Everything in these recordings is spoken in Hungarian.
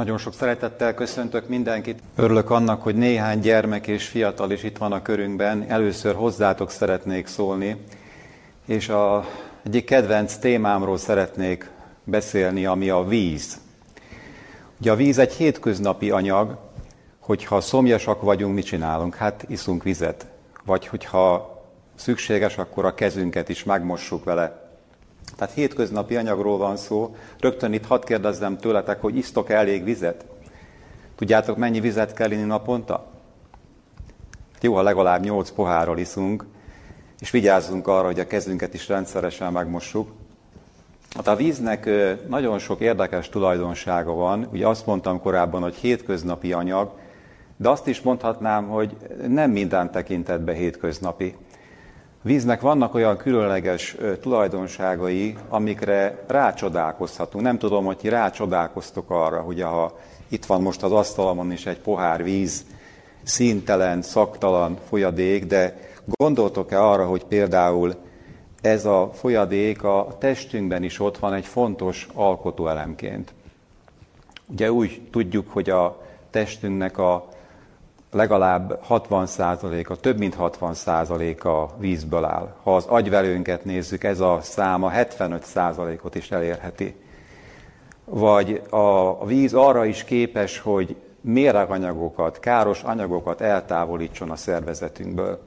Nagyon sok szeretettel köszöntök mindenkit. Örülök annak, hogy néhány gyermek és fiatal is itt van a körünkben. Először hozzátok szeretnék szólni, és a egyik kedvenc témámról szeretnék beszélni, ami a víz. Ugye a víz egy hétköznapi anyag, hogyha szomjasak vagyunk, mit csinálunk? Hát iszunk vizet. Vagy hogyha szükséges, akkor a kezünket is megmossuk vele. Tehát hétköznapi anyagról van szó. Rögtön itt hadd kérdezzem tőletek, hogy isztok elég vizet? Tudjátok, mennyi vizet kell inni naponta? Jó, ha legalább 8 pohárral iszunk, és vigyázzunk arra, hogy a kezünket is rendszeresen megmossuk. Hát a víznek nagyon sok érdekes tulajdonsága van. Ugye azt mondtam korábban, hogy hétköznapi anyag, de azt is mondhatnám, hogy nem minden tekintetben hétköznapi. Víznek vannak olyan különleges tulajdonságai, amikre rácsodálkozhatunk. Nem tudom, hogy ti rácsodálkoztok arra, hogy ha itt van most az asztalomon is egy pohár víz, színtelen, szaktalan folyadék, de gondoltok-e arra, hogy például ez a folyadék a testünkben is ott van egy fontos alkotóelemként. Ugye úgy tudjuk, hogy a testünknek a legalább 60%-a, több mint 60%-a vízből áll. Ha az agyvelőnket nézzük, ez a száma 75%-ot is elérheti. Vagy a víz arra is képes, hogy méreganyagokat, káros anyagokat eltávolítson a szervezetünkből.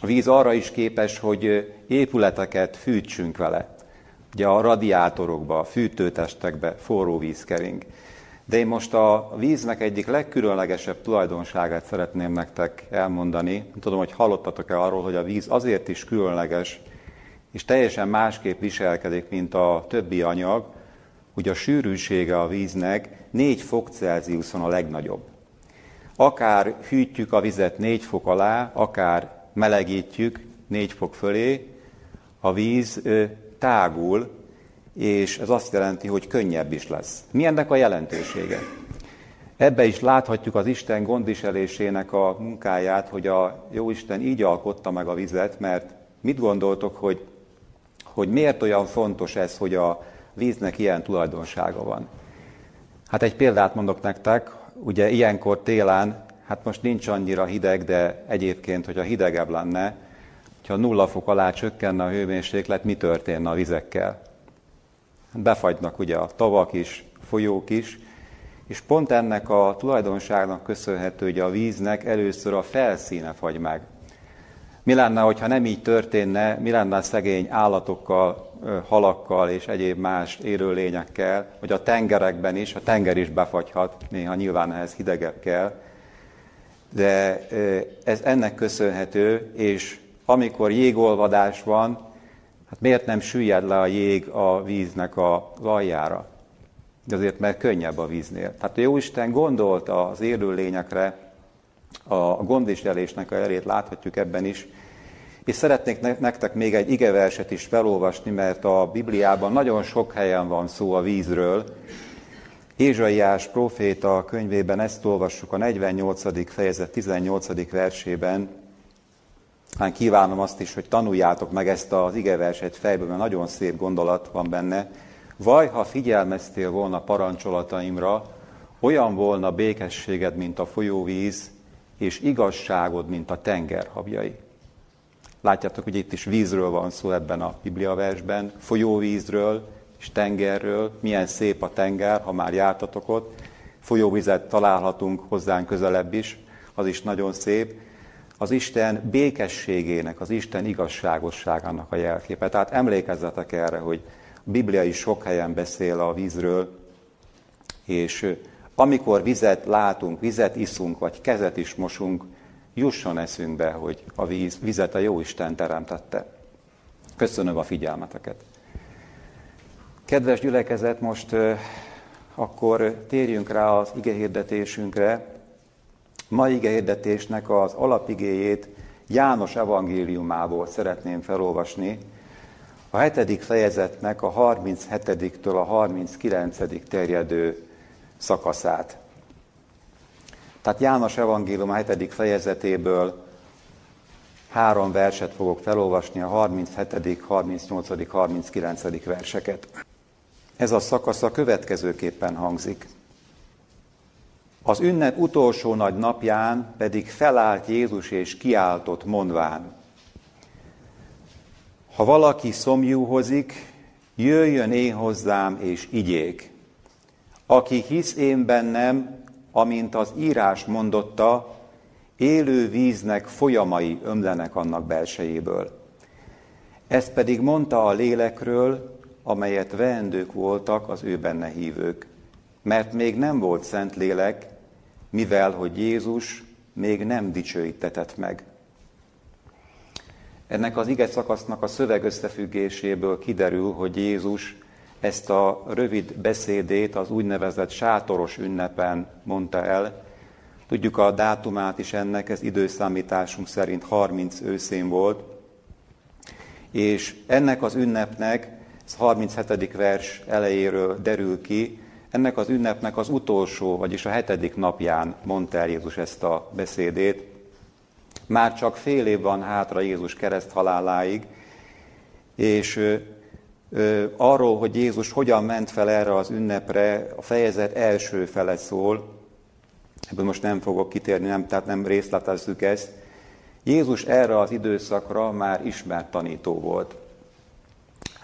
A víz arra is képes, hogy épületeket fűtsünk vele. Ugye a radiátorokba, a fűtőtestekbe forró víz kering. De én most a víznek egyik legkülönlegesebb tulajdonságát szeretném nektek elmondani. Tudom, hogy hallottatok-e arról, hogy a víz azért is különleges, és teljesen másképp viselkedik, mint a többi anyag, hogy a sűrűsége a víznek 4 fok Celsiuson a legnagyobb. Akár hűtjük a vizet 4 fok alá, akár melegítjük 4 fok fölé, a víz tágul, és ez azt jelenti, hogy könnyebb is lesz. Mi ennek a jelentősége? Ebbe is láthatjuk az Isten gondviselésének a munkáját, hogy a Jóisten így alkotta meg a vizet, mert mit gondoltok, hogy, hogy miért olyan fontos ez, hogy a víznek ilyen tulajdonsága van? Hát egy példát mondok nektek, ugye ilyenkor télen, hát most nincs annyira hideg, de egyébként, hogyha hidegebb lenne, ha nulla fok alá csökkenne a hőmérséklet, mi történne a vizekkel? Befagynak ugye a tavak is, folyók is, és pont ennek a tulajdonságnak köszönhető, hogy a víznek először a felszíne fagy meg. Mi lenne, hogyha nem így történne, mi lenne szegény állatokkal, halakkal és egyéb más élőlényekkel, vagy a tengerekben is, a tenger is befagyhat, néha nyilván ehhez hidegebb kell, de ez ennek köszönhető, és amikor jégolvadás van, Hát miért nem süllyed le a jég a víznek a aljára? Azért, mert könnyebb a víznél. Tehát a Jóisten gondolt az élőlényekre, a gondviselésnek a erét láthatjuk ebben is, és szeretnék nektek még egy igeverset is felolvasni, mert a Bibliában nagyon sok helyen van szó a vízről. Ézsaiás proféta könyvében ezt olvassuk a 48. fejezet 18. versében. Hát kívánom azt is, hogy tanuljátok meg ezt az igeverset fejből, mert nagyon szép gondolat van benne. Vaj, ha figyelmeztél volna parancsolataimra, olyan volna békességed, mint a folyóvíz, és igazságod, mint a tenger habjai. Látjátok, hogy itt is vízről van szó ebben a Bibliaversben, folyóvízről és tengerről. Milyen szép a tenger, ha már jártatok ott. Folyóvizet találhatunk hozzánk közelebb is, az is nagyon szép az Isten békességének, az Isten igazságosságának a jelképe. Tehát emlékezzetek erre, hogy a Biblia is sok helyen beszél a vízről, és amikor vizet látunk, vizet iszunk, vagy kezet is mosunk, jusson eszünkbe, hogy a víz, vizet a jó Isten teremtette. Köszönöm a figyelmeteket. Kedves gyülekezet, most akkor térjünk rá az igehirdetésünkre, mai hirdetésnek az alapigéjét János evangéliumából szeretném felolvasni, a hetedik fejezetnek a 37-től a 39. terjedő szakaszát. Tehát János evangélium hetedik fejezetéből három verset fogok felolvasni, a 37., 38., 39. verseket. Ez a szakasz a következőképpen hangzik. Az ünnep utolsó nagy napján pedig felállt Jézus és kiáltott mondván. Ha valaki szomjúhozik, jöjjön én hozzám és igyék. Aki hisz én bennem, amint az írás mondotta, élő víznek folyamai ömlenek annak belsejéből. Ezt pedig mondta a lélekről, amelyet veendők voltak az ő benne hívők. Mert még nem volt szent lélek, mivel hogy Jézus még nem dicsőítetett meg. Ennek az ige szakasznak a szöveg összefüggéséből kiderül, hogy Jézus ezt a rövid beszédét az úgynevezett sátoros ünnepen mondta el. Tudjuk a dátumát is ennek, ez időszámításunk szerint 30 őszén volt. És ennek az ünnepnek, ez 37. vers elejéről derül ki, ennek az ünnepnek az utolsó, vagyis a hetedik napján mondta el Jézus ezt a beszédét. Már csak fél év van hátra Jézus kereszt haláláig, és arról, hogy Jézus hogyan ment fel erre az ünnepre, a fejezet első fele szól, ebből most nem fogok kitérni, nem, tehát nem részletezzük ezt. Jézus erre az időszakra már ismert tanító volt.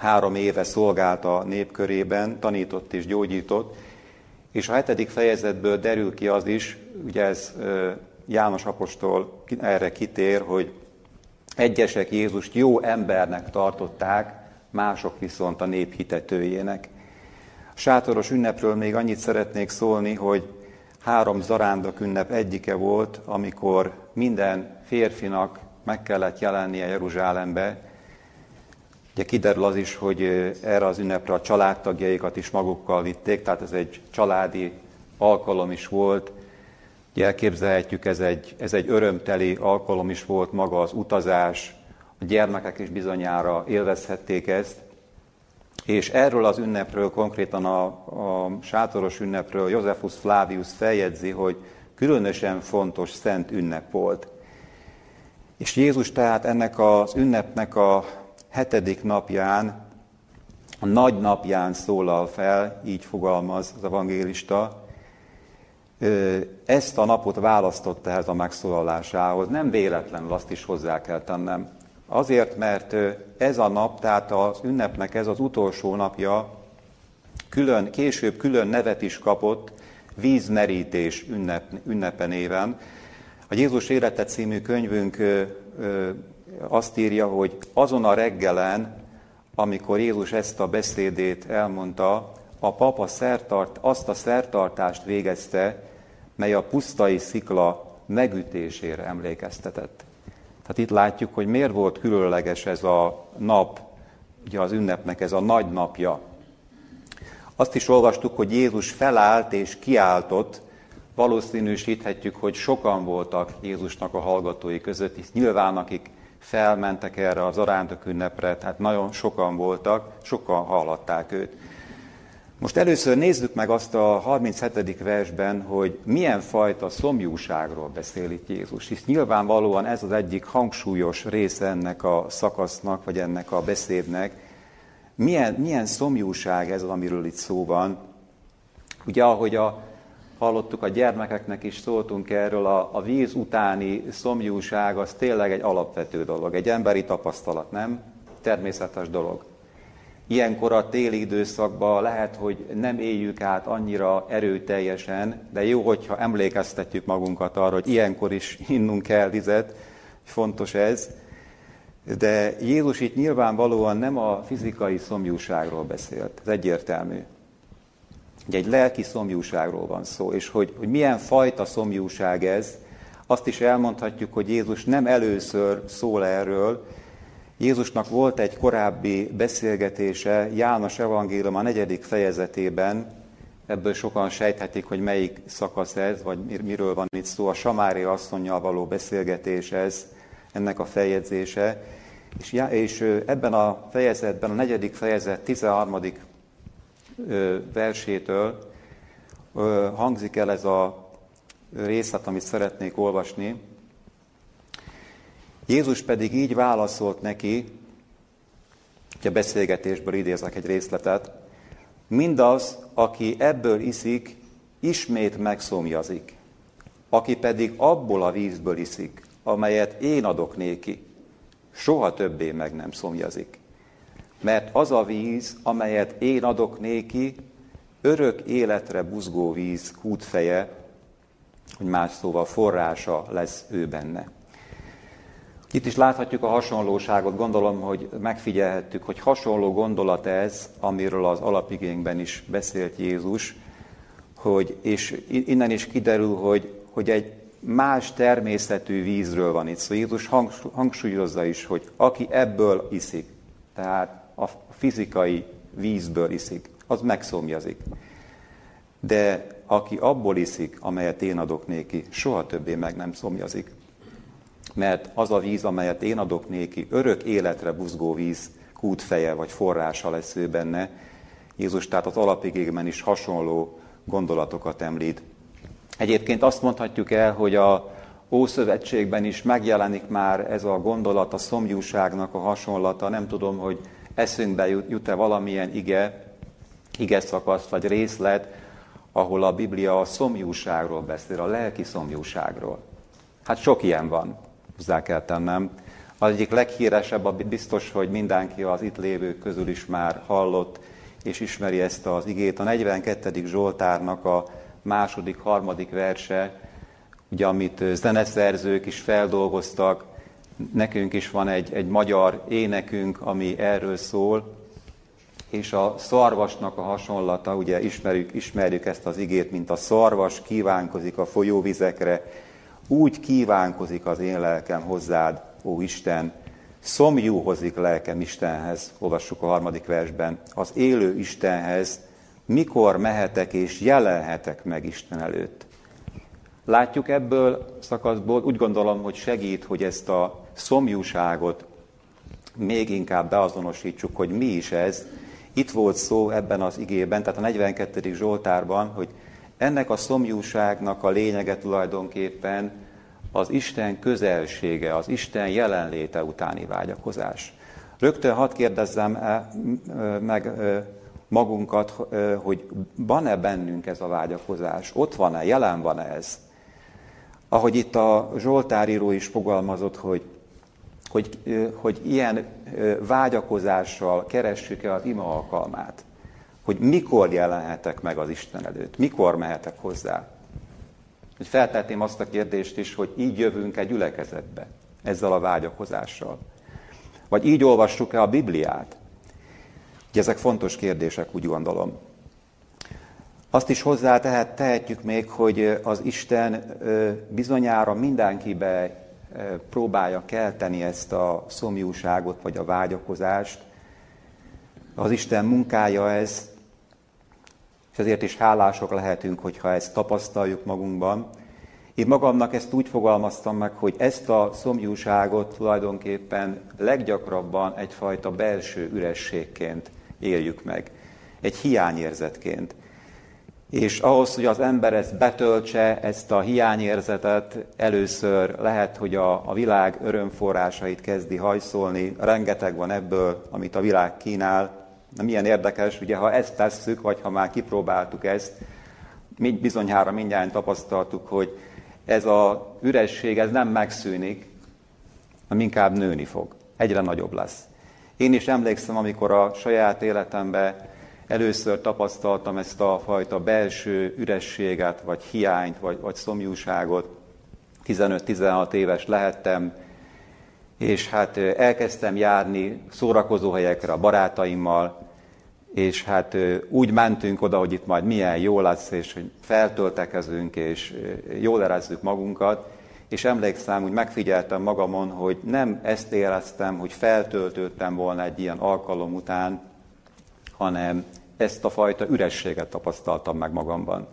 Három éve szolgált a népkörében, tanított és gyógyított, és a hetedik fejezetből derül ki az is, ugye ez János apostol erre kitér, hogy egyesek Jézust jó embernek tartották, mások viszont a nép hitetőjének. A sátoros ünnepről még annyit szeretnék szólni, hogy három zarándok ünnep egyike volt, amikor minden férfinak meg kellett jelennie Jeruzsálembe. Ugye kiderül az is, hogy erre az ünnepre a családtagjaikat is magukkal vitték, tehát ez egy családi alkalom is volt, Ugye elképzelhetjük, ez egy, ez egy örömteli alkalom is volt maga az utazás, a gyermekek is bizonyára élvezhették ezt, és erről az ünnepről, konkrétan a, a sátoros ünnepről Josephus Flavius feljegyzi, hogy különösen fontos szent ünnep volt. És Jézus tehát ennek az ünnepnek a hetedik napján, a nagy napján szólal fel, így fogalmaz az evangélista, ezt a napot választotta ehhez a megszólalásához. Nem véletlenül azt is hozzá kell tennem. Azért, mert ez a nap, tehát az ünnepnek ez az utolsó napja, külön, később külön nevet is kapott, vízmerítés ünnep, ünnepe. A Jézus élete című könyvünk azt írja, hogy azon a reggelen, amikor Jézus ezt a beszédét elmondta, a papa szertart, azt a szertartást végezte, mely a pusztai szikla megütésére emlékeztetett. Tehát itt látjuk, hogy miért volt különleges ez a nap, ugye az ünnepnek ez a nagy napja. Azt is olvastuk, hogy Jézus felállt és kiáltott, valószínűsíthetjük, hogy sokan voltak Jézusnak a hallgatói között, hisz nyilván akik felmentek erre az arántok ünnepre, tehát nagyon sokan voltak, sokan hallhatták őt. Most először nézzük meg azt a 37. versben, hogy milyen fajta szomjúságról beszél itt Jézus. Hisz nyilvánvalóan ez az egyik hangsúlyos része ennek a szakasznak, vagy ennek a beszédnek. Milyen, milyen szomjúság ez az, amiről itt szó van. Ugye, ahogy a, hallottuk, a gyermekeknek is szóltunk erről, a, a víz utáni szomjúság az tényleg egy alapvető dolog, egy emberi tapasztalat, nem? Természetes dolog. Ilyenkor a téli időszakban lehet, hogy nem éljük át annyira erőteljesen, de jó, hogyha emlékeztetjük magunkat arra, hogy ilyenkor is innunk kell vizet, fontos ez. De Jézus itt nyilvánvalóan nem a fizikai szomjúságról beszélt, ez egyértelmű. Ugye egy lelki szomjúságról van szó, és hogy, hogy milyen fajta szomjúság ez, azt is elmondhatjuk, hogy Jézus nem először szól erről, Jézusnak volt egy korábbi beszélgetése János evangélium a negyedik fejezetében, ebből sokan sejthetik, hogy melyik szakasz ez, vagy miről van itt szó, a Samári asszonynal való beszélgetés ez, ennek a feljegyzése. És, és ebben a fejezetben, a negyedik fejezet 13. versétől hangzik el ez a részlet, amit szeretnék olvasni. Jézus pedig így válaszolt neki, hogy a beszélgetésből idézek egy részletet, mindaz, aki ebből iszik, ismét megszomjazik. Aki pedig abból a vízből iszik, amelyet én adok néki, soha többé meg nem szomjazik. Mert az a víz, amelyet én adok néki, örök életre buzgó víz kútfeje, hogy más szóval forrása lesz ő benne. Itt is láthatjuk a hasonlóságot, gondolom, hogy megfigyelhettük, hogy hasonló gondolat ez, amiről az alapigényben is beszélt Jézus, hogy, és innen is kiderül, hogy, hogy egy más természetű vízről van itt szó. Szóval Jézus hangsúlyozza is, hogy aki ebből iszik, tehát a fizikai vízből iszik, az megszomjazik. De aki abból iszik, amelyet én adok néki, soha többé meg nem szomjazik. Mert az a víz, amelyet én adok néki, örök életre buzgó víz, kútfeje vagy forrása lesz ő benne. Jézus tehát az alapigében is hasonló gondolatokat említ. Egyébként azt mondhatjuk el, hogy a Ószövetségben is megjelenik már ez a gondolat, a szomjúságnak a hasonlata. Nem tudom, hogy eszünkbe jut-e valamilyen ige, ige szakaszt vagy részlet, ahol a Biblia a szomjúságról beszél, a lelki szomjúságról. Hát sok ilyen van, hozzá kell tennem. Az egyik leghíresebb, amit biztos, hogy mindenki az itt lévők közül is már hallott, és ismeri ezt az igét. A 42. Zsoltárnak a második, harmadik verse, ugye, amit zeneszerzők is feldolgoztak, nekünk is van egy, egy magyar énekünk, ami erről szól, és a szarvasnak a hasonlata, ugye ismerjük, ismerjük ezt az igét, mint a szarvas kívánkozik a folyóvizekre, úgy kívánkozik az én lelkem hozzád, ó Isten, szomjúhozik lelkem Istenhez, olvassuk a harmadik versben, az élő Istenhez, mikor mehetek és jelenhetek meg Isten előtt. Látjuk ebből szakaszból, úgy gondolom, hogy segít, hogy ezt a szomjúságot még inkább beazonosítsuk, hogy mi is ez. Itt volt szó ebben az igében, tehát a 42. Zsoltárban, hogy ennek a szomjúságnak a lényege tulajdonképpen az Isten közelsége, az Isten jelenléte utáni vágyakozás. Rögtön hadd kérdezzem meg magunkat, hogy van-e bennünk ez a vágyakozás, ott van-e, jelen van-e ez. Ahogy itt a Zsoltáríró is fogalmazott, hogy, hogy, hogy ilyen vágyakozással keressük-e az ima alkalmát, hogy mikor jelenhetek meg az Isten előtt, mikor mehetek hozzá. Hogy feltetném azt a kérdést is, hogy így jövünk-e gyülekezetbe ezzel a vágyakozással. Vagy így olvassuk-e a Bibliát, Ugye ezek fontos kérdések, úgy gondolom. Azt is hozzá tehet, tehetjük még, hogy az Isten bizonyára mindenkibe próbálja kelteni ezt a szomjúságot, vagy a vágyakozást. Az Isten munkája ez, és ezért is hálások lehetünk, hogyha ezt tapasztaljuk magunkban. Én magamnak ezt úgy fogalmaztam meg, hogy ezt a szomjúságot tulajdonképpen leggyakrabban egyfajta belső ürességként éljük meg. Egy hiányérzetként. És ahhoz, hogy az ember ezt betöltse, ezt a hiányérzetet, először lehet, hogy a, a világ örömforrásait kezdi hajszolni. Rengeteg van ebből, amit a világ kínál. Na, milyen érdekes, ugye ha ezt tesszük, vagy ha már kipróbáltuk ezt, bizonyára mindjárt tapasztaltuk, hogy ez a üresség, ez nem megszűnik, hanem inkább nőni fog. Egyre nagyobb lesz. Én is emlékszem, amikor a saját életemben először tapasztaltam ezt a fajta belső ürességet, vagy hiányt, vagy, vagy szomjúságot. 15-16 éves lehettem, és hát elkezdtem járni szórakozóhelyekre a barátaimmal, és hát úgy mentünk oda, hogy itt majd milyen jó lesz, és hogy feltöltekezünk, és jól érezzük magunkat, és emlékszem, hogy megfigyeltem magamon, hogy nem ezt éreztem, hogy feltöltődtem volna egy ilyen alkalom után, hanem ezt a fajta ürességet tapasztaltam meg magamban.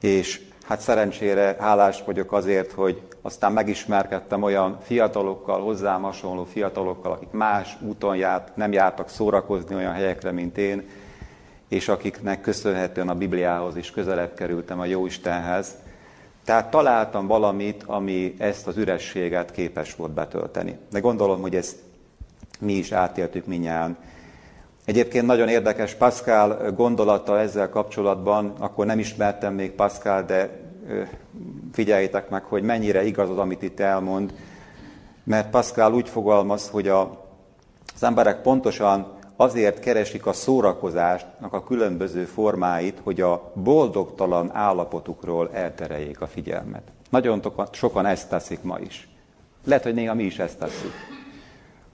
És hát szerencsére hálás vagyok azért, hogy aztán megismerkedtem olyan fiatalokkal, hozzám hasonló fiatalokkal, akik más úton járt, nem jártak szórakozni olyan helyekre, mint én, és akiknek köszönhetően a Bibliához is közelebb kerültem a Jóistenhez, tehát találtam valamit, ami ezt az ürességet képes volt betölteni. De gondolom, hogy ezt mi is átéltük minnyáján. Egyébként nagyon érdekes Pascal gondolata ezzel kapcsolatban, akkor nem ismertem még Pascal, de figyeljétek meg, hogy mennyire igaz az, amit itt elmond, mert Pascal úgy fogalmaz, hogy a, az emberek pontosan azért keresik a szórakozásnak a különböző formáit, hogy a boldogtalan állapotukról eltereljék a figyelmet. Nagyon sokan ezt teszik ma is. Lehet, hogy néha mi is ezt tesszük.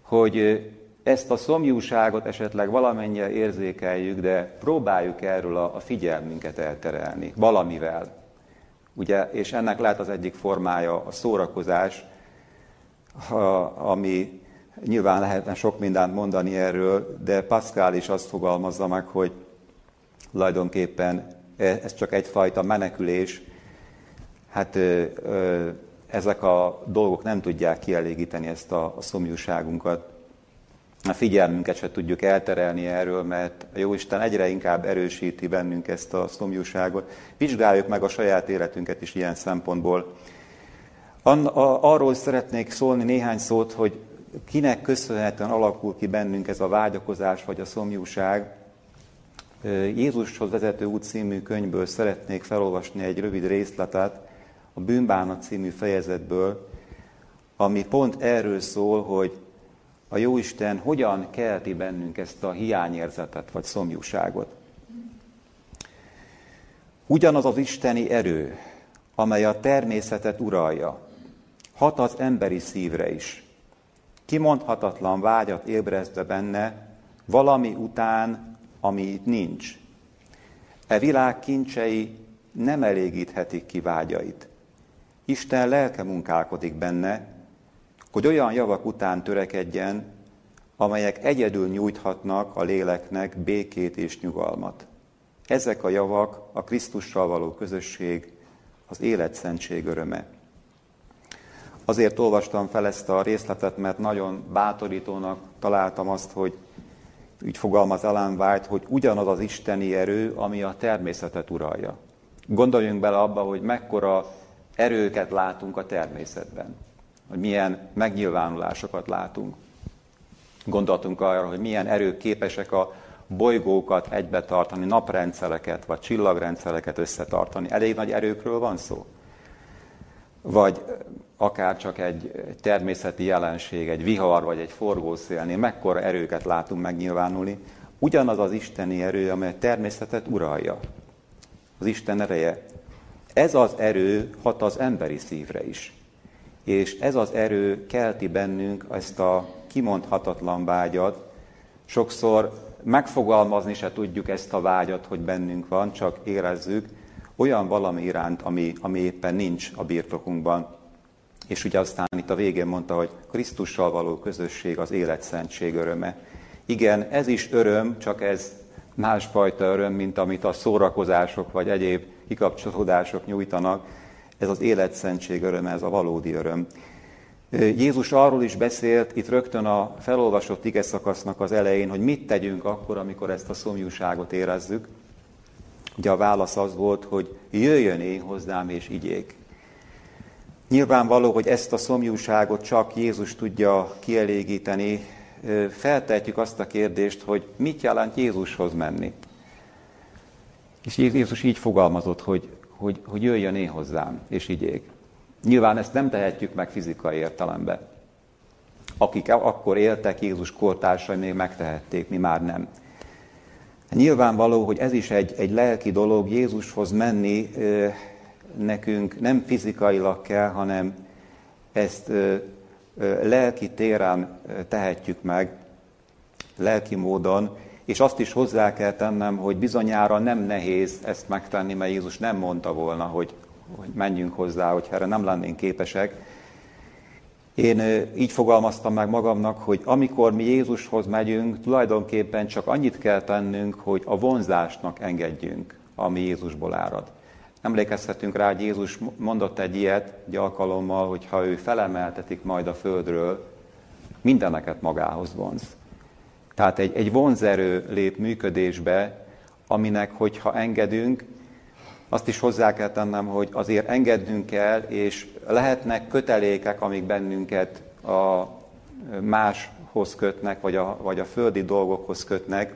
Hogy ezt a szomjúságot esetleg valamennyire érzékeljük, de próbáljuk erről a, figyelmünket elterelni valamivel. Ugye, és ennek lehet az egyik formája a szórakozás, ami nyilván lehetne sok mindent mondani erről, de Pascal is azt fogalmazza meg, hogy tulajdonképpen ez csak egyfajta menekülés, hát ezek a dolgok nem tudják kielégíteni ezt a, a szomjúságunkat. A figyelmünket se tudjuk elterelni erről, mert a Jóisten egyre inkább erősíti bennünk ezt a szomjúságot. Vizsgáljuk meg a saját életünket is ilyen szempontból. Arról szeretnék szólni néhány szót, hogy kinek köszönhetően alakul ki bennünk ez a vágyakozás vagy a szomjúság. Jézushoz vezető út című könyvből szeretnék felolvasni egy rövid részletet, a Bűnbánat című fejezetből, ami pont erről szól, hogy a Jóisten hogyan kelti bennünk ezt a hiányérzetet vagy szomjúságot. Ugyanaz az isteni erő, amely a természetet uralja, hat az emberi szívre is. Kimondhatatlan vágyat ébrezve benne, valami után, ami itt nincs. E világ kincsei nem elégíthetik ki vágyait. Isten lelke munkálkodik benne, hogy olyan javak után törekedjen, amelyek egyedül nyújthatnak a léleknek békét és nyugalmat. Ezek a javak a Krisztussal való közösség, az életszentség öröme. Azért olvastam fel ezt a részletet, mert nagyon bátorítónak találtam azt, hogy úgy fogalmaz Alan White, hogy ugyanaz az isteni erő, ami a természetet uralja. Gondoljunk bele abba, hogy mekkora erőket látunk a természetben, hogy milyen megnyilvánulásokat látunk. Gondoltunk arra, hogy milyen erők képesek a bolygókat egybe tartani, naprendszereket vagy csillagrendszereket összetartani. Elég nagy erőkről van szó? Vagy akár csak egy természeti jelenség, egy vihar vagy egy forgószélnél, mekkora erőket látunk megnyilvánulni. Ugyanaz az isteni erő, amely a természetet uralja. Az Isten ereje. Ez az erő hat az emberi szívre is. És ez az erő kelti bennünk ezt a kimondhatatlan vágyat. Sokszor megfogalmazni se tudjuk ezt a vágyat, hogy bennünk van, csak érezzük olyan valami iránt, ami, ami éppen nincs a birtokunkban. És ugye aztán itt a végén mondta, hogy Krisztussal való közösség az életszentség öröme. Igen, ez is öröm, csak ez másfajta öröm, mint amit a szórakozások vagy egyéb kikapcsolódások nyújtanak. Ez az életszentség öröme, ez a valódi öröm. Jézus arról is beszélt itt rögtön a felolvasott ige szakasznak az elején, hogy mit tegyünk akkor, amikor ezt a szomjúságot érezzük. Ugye a válasz az volt, hogy jöjjön én hozzám és igyék. Nyilvánvaló, hogy ezt a szomjúságot csak Jézus tudja kielégíteni. Feltehetjük azt a kérdést, hogy mit jelent Jézushoz menni. És Jézus így fogalmazott, hogy, hogy, hogy jöjjön én hozzám, és igyék. Nyilván ezt nem tehetjük meg fizikai értelemben. Akik akkor éltek, Jézus kortársai még megtehették, mi már nem. Nyilvánvaló, hogy ez is egy, egy lelki dolog, Jézushoz menni nekünk nem fizikailag kell, hanem ezt lelki téren tehetjük meg, lelki módon, és azt is hozzá kell tennem, hogy bizonyára nem nehéz ezt megtenni, mert Jézus nem mondta volna, hogy, hogy menjünk hozzá, hogy erre nem lennénk képesek. Én így fogalmaztam meg magamnak, hogy amikor mi Jézushoz megyünk, tulajdonképpen csak annyit kell tennünk, hogy a vonzásnak engedjünk, ami Jézusból árad. Emlékezhetünk rá, hogy Jézus mondott egy ilyet egy alkalommal, hogy ha ő felemeltetik majd a földről, mindeneket magához vonz. Tehát egy, egy vonzerő lép működésbe, aminek, hogyha engedünk, azt is hozzá kell tennem, hogy azért engednünk kell, és lehetnek kötelékek, amik bennünket a máshoz kötnek, vagy a, vagy a földi dolgokhoz kötnek,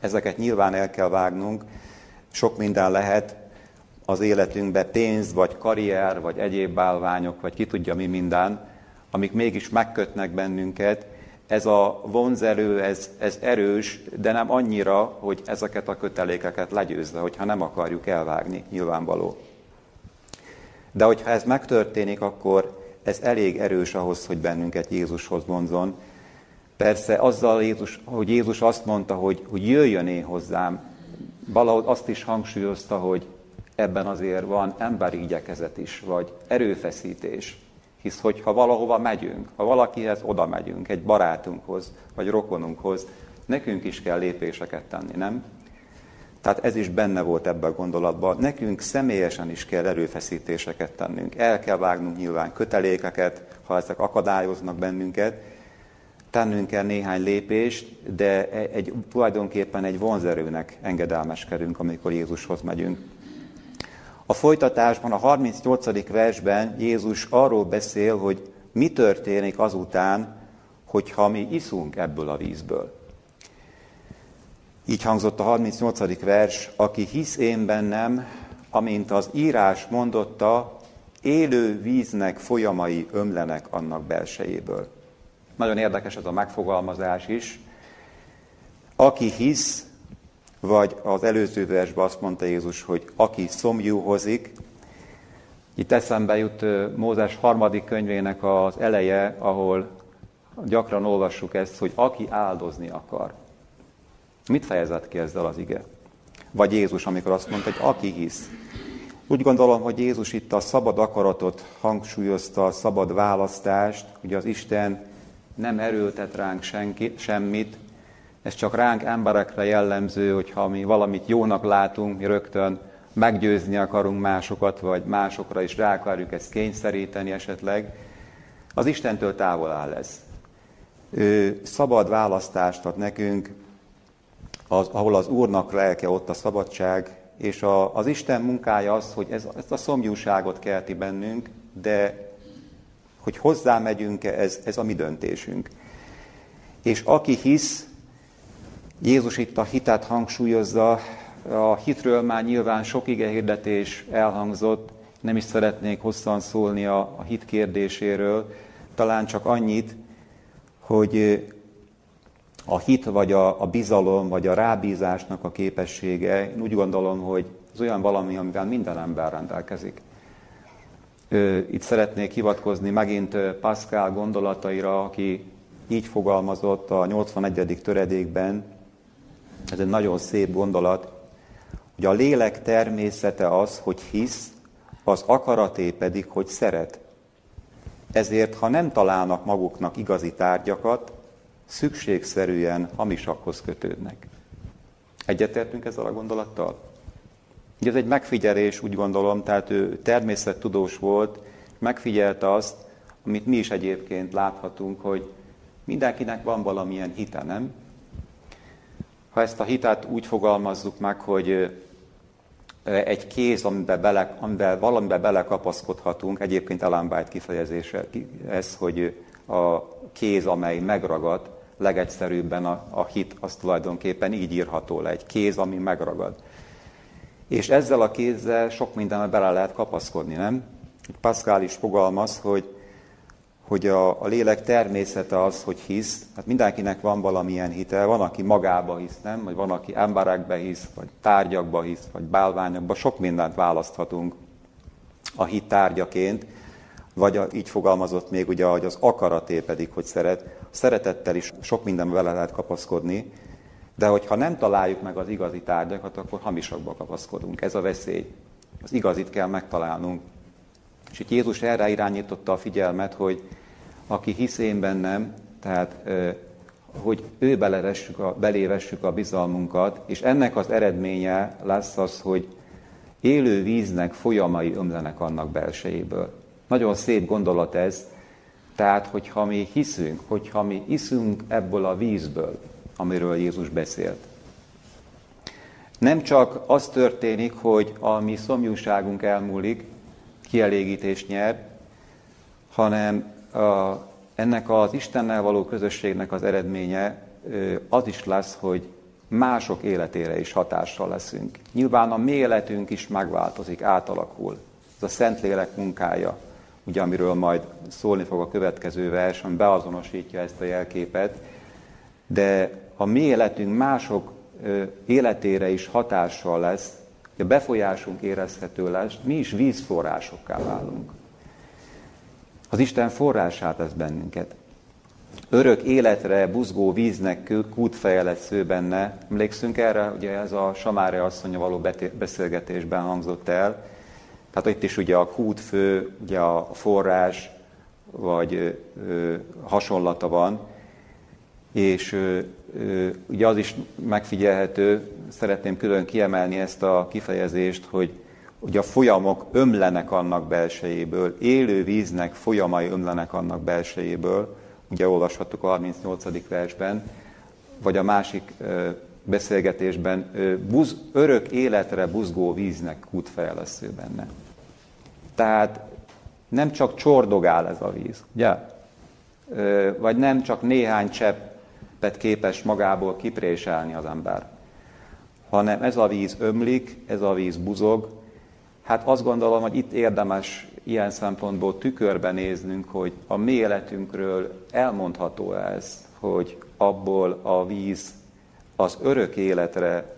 ezeket nyilván el kell vágnunk, sok minden lehet az életünkbe, pénz, vagy karrier, vagy egyéb bálványok, vagy ki tudja mi minden, amik mégis megkötnek bennünket, ez a vonzerő, ez, ez erős, de nem annyira, hogy ezeket a kötelékeket legyőzze, hogyha nem akarjuk elvágni, nyilvánvaló. De hogyha ez megtörténik, akkor ez elég erős ahhoz, hogy bennünket Jézushoz vonzon. Persze azzal, Jézus, hogy Jézus azt mondta, hogy, hogy jöjjön én hozzám, valahogy azt is hangsúlyozta, hogy ebben azért van emberi igyekezet is, vagy erőfeszítés. Hisz, hogyha valahova megyünk, ha valakihez oda megyünk, egy barátunkhoz, vagy rokonunkhoz, nekünk is kell lépéseket tenni, nem? Tehát ez is benne volt ebben a gondolatban. Nekünk személyesen is kell erőfeszítéseket tennünk. El kell vágnunk nyilván kötelékeket, ha ezek akadályoznak bennünket. Tennünk kell néhány lépést, de egy, tulajdonképpen egy vonzerőnek engedelmeskedünk, amikor Jézushoz megyünk. A folytatásban, a 38. versben Jézus arról beszél, hogy mi történik azután, hogyha mi iszunk ebből a vízből. Így hangzott a 38. vers, aki hisz én bennem, amint az írás mondotta, élő víznek folyamai ömlenek annak belsejéből. Nagyon érdekes ez a megfogalmazás is. Aki hisz, vagy az előző versben azt mondta Jézus, hogy aki szomjúhozik, itt eszembe jut Mózes harmadik könyvének az eleje, ahol gyakran olvassuk ezt, hogy aki áldozni akar. Mit fejezett ki ezzel az ige? Vagy Jézus, amikor azt mondta, hogy aki hisz. Úgy gondolom, hogy Jézus itt a szabad akaratot hangsúlyozta, a szabad választást, hogy az Isten nem erőltet ránk senki, semmit, ez csak ránk emberekre jellemző, hogyha mi valamit jónak látunk, mi rögtön meggyőzni akarunk másokat, vagy másokra is rá akarjuk ezt kényszeríteni esetleg. Az Istentől távol áll ez. Ő szabad választást ad nekünk, az, ahol az Úrnak lelke, ott a szabadság, és a, az Isten munkája az, hogy ez, ezt a szomjúságot kelti bennünk, de hogy hozzá megyünk-e, ez, ez a mi döntésünk. És aki hisz, Jézus itt a hitet hangsúlyozza, a hitről már nyilván sok igehirdetés elhangzott, nem is szeretnék hosszan szólni a, a hit kérdéséről, talán csak annyit, hogy a hit, vagy a, a bizalom, vagy a rábízásnak a képessége, én úgy gondolom, hogy az olyan valami, amivel minden ember rendelkezik. Itt szeretnék hivatkozni megint Pascal gondolataira, aki így fogalmazott a 81. töredékben, ez egy nagyon szép gondolat, hogy a lélek természete az, hogy hisz, az akaraté pedig, hogy szeret. Ezért, ha nem találnak maguknak igazi tárgyakat, szükségszerűen hamisakhoz kötődnek. Egyetértünk ezzel a gondolattal? Ugye ez egy megfigyelés, úgy gondolom, tehát ő természettudós volt, megfigyelte azt, amit mi is egyébként láthatunk, hogy mindenkinek van valamilyen hite, nem? Ha ezt a hitát úgy fogalmazzuk meg, hogy egy kéz, amiben, bele, amiben valamiben belekapaszkodhatunk, egyébként Ellen White kifejezése ez, hogy a kéz, amely megragad, legegyszerűbben a, a hit, az tulajdonképpen így írható le, egy kéz, ami megragad. És ezzel a kézzel sok mindenbe bele lehet kapaszkodni, nem? Pascal is fogalmaz, hogy hogy a, a lélek természete az, hogy hisz, hát mindenkinek van valamilyen hite, van, aki magába hisz, nem? Vagy van, aki emberekbe hisz, vagy tárgyakba hisz, vagy bálványokba, sok mindent választhatunk a hit tárgyaként, vagy a, így fogalmazott még ugye, hogy az akaraté pedig, hogy szeret. A szeretettel is sok mindenbe vele lehet kapaszkodni, de hogyha nem találjuk meg az igazi tárgyakat, akkor hamisakba kapaszkodunk. Ez a veszély. Az igazit kell megtalálnunk. És itt Jézus erre irányította a figyelmet, hogy aki hisz én bennem, tehát hogy ő belevessük a, belévessük a bizalmunkat, és ennek az eredménye lesz az, hogy élő víznek folyamai ömlenek annak belsejéből. Nagyon szép gondolat ez, tehát, hogyha mi hiszünk, hogyha mi iszunk ebből a vízből, amiről Jézus beszélt, nem csak az történik, hogy a mi szomjúságunk elmúlik, kielégítés nyer, hanem a, ennek az Istennel való közösségnek az eredménye az is lesz, hogy mások életére is hatással leszünk. Nyilván a mi életünk is megváltozik, átalakul. Ez a Szentlélek munkája, ugye amiről majd szólni fog a következő vers, ami beazonosítja ezt a jelképet, de a mi életünk mások életére is hatással lesz, a befolyásunk érezhető lesz, mi is vízforrásokká válunk. Az Isten forrását tesz bennünket. Örök életre buzgó víznek kútfeje lesz ő benne. Emlékszünk erre, ugye ez a Samária asszonya való beszélgetésben hangzott el. Tehát itt is ugye a kútfő, ugye a forrás, vagy ö, hasonlata van. És ugye az is megfigyelhető, szeretném külön kiemelni ezt a kifejezést, hogy hogy a folyamok ömlenek annak belsejéből, élő víznek folyamai ömlenek annak belsejéből, ugye olvashattuk a 38. versben, vagy a másik beszélgetésben, buz, örök életre buzgó víznek kútfeje lesz ő benne. Tehát nem csak csordogál ez a víz, ugye? Vagy nem csak néhány cseppet képes magából kipréselni az ember, hanem ez a víz ömlik, ez a víz buzog. Hát azt gondolom, hogy itt érdemes ilyen szempontból tükörbe néznünk, hogy a mi életünkről elmondható ez, hogy abból a víz az örök életre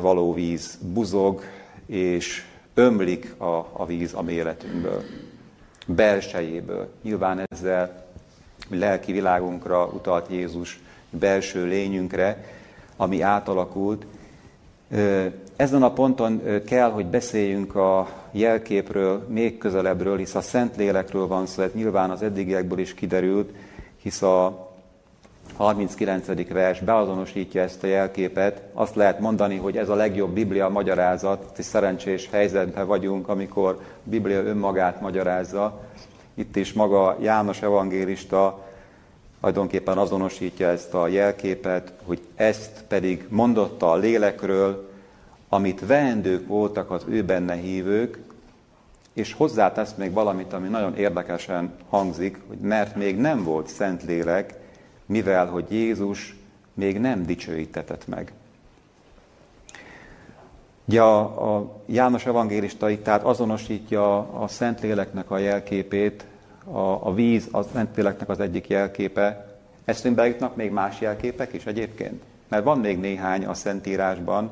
való víz buzog, és ömlik a, a víz a mi életünkből, belsejéből. Nyilván ezzel lelki világunkra utalt Jézus belső lényünkre, ami átalakult, ezen a ponton kell, hogy beszéljünk a jelképről még közelebbről, hisz a Szentlélekről van szó, ez nyilván az eddigiekből is kiderült, hisz a 39. vers beazonosítja ezt a jelképet. Azt lehet mondani, hogy ez a legjobb Biblia magyarázat, és szerencsés helyzetben vagyunk, amikor a Biblia önmagát magyarázza. Itt is maga János evangélista tulajdonképpen azonosítja ezt a jelképet, hogy ezt pedig mondotta a lélekről, amit veendők voltak az ő benne hívők, és hozzátesz még valamit, ami nagyon érdekesen hangzik, hogy mert még nem volt szent lélek, mivel hogy Jézus még nem dicsőítetett meg. Ugye a, a János evangélista itt tehát azonosítja a Szentléleknek a jelképét, a, a víz a Szentléleknek az egyik jelképe. Eszünkbe jutnak még más jelképek is egyébként? Mert van még néhány a Szentírásban,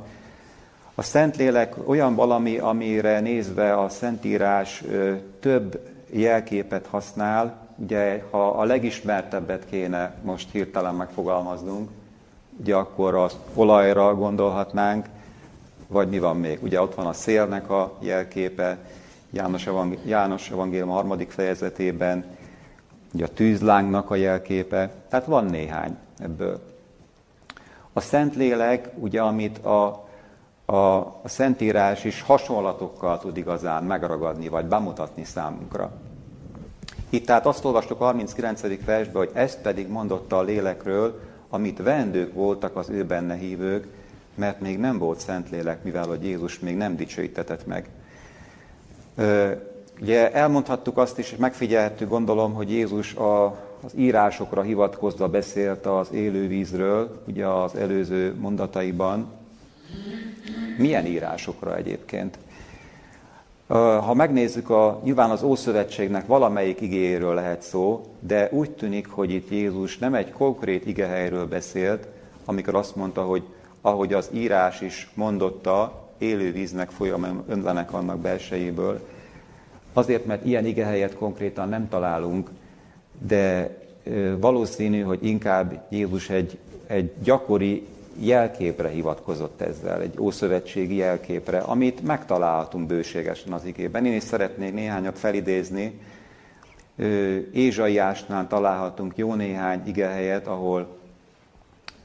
a Szentlélek olyan valami, amire nézve a Szentírás több jelképet használ, ugye ha a legismertebbet kéne most hirtelen megfogalmaznunk, ugye akkor az olajra gondolhatnánk, vagy mi van még? Ugye ott van a szélnek a jelképe, János, evangé- János evangélium harmadik fejezetében, ugye a tűzlángnak a jelképe, tehát van néhány ebből. A Szentlélek, ugye amit a a, a Szentírás is hasonlatokkal tud igazán megragadni, vagy bemutatni számunkra. Itt tehát azt olvastuk a 39. versben, hogy ezt pedig mondotta a lélekről, amit vendők voltak az ő benne hívők, mert még nem volt Szentlélek, mivel hogy Jézus még nem dicsőítetett meg. Ugye elmondhattuk azt is, és megfigyelhettük, gondolom, hogy Jézus a, az írásokra hivatkozva beszélt az élő vízről, ugye az előző mondataiban, milyen írásokra egyébként? Ha megnézzük, a, nyilván az Ószövetségnek valamelyik igéről lehet szó, de úgy tűnik, hogy itt Jézus nem egy konkrét igehelyről beszélt, amikor azt mondta, hogy ahogy az írás is mondotta, élő víznek folyam önlenek annak belsejéből. Azért, mert ilyen igehelyet konkrétan nem találunk, de valószínű, hogy inkább Jézus egy, egy gyakori jelképre hivatkozott ezzel, egy ószövetségi jelképre, amit megtalálhatunk bőségesen az igében. Én is szeretnék néhányat felidézni. Ézsaiásnál találhatunk jó néhány igehelyet, ahol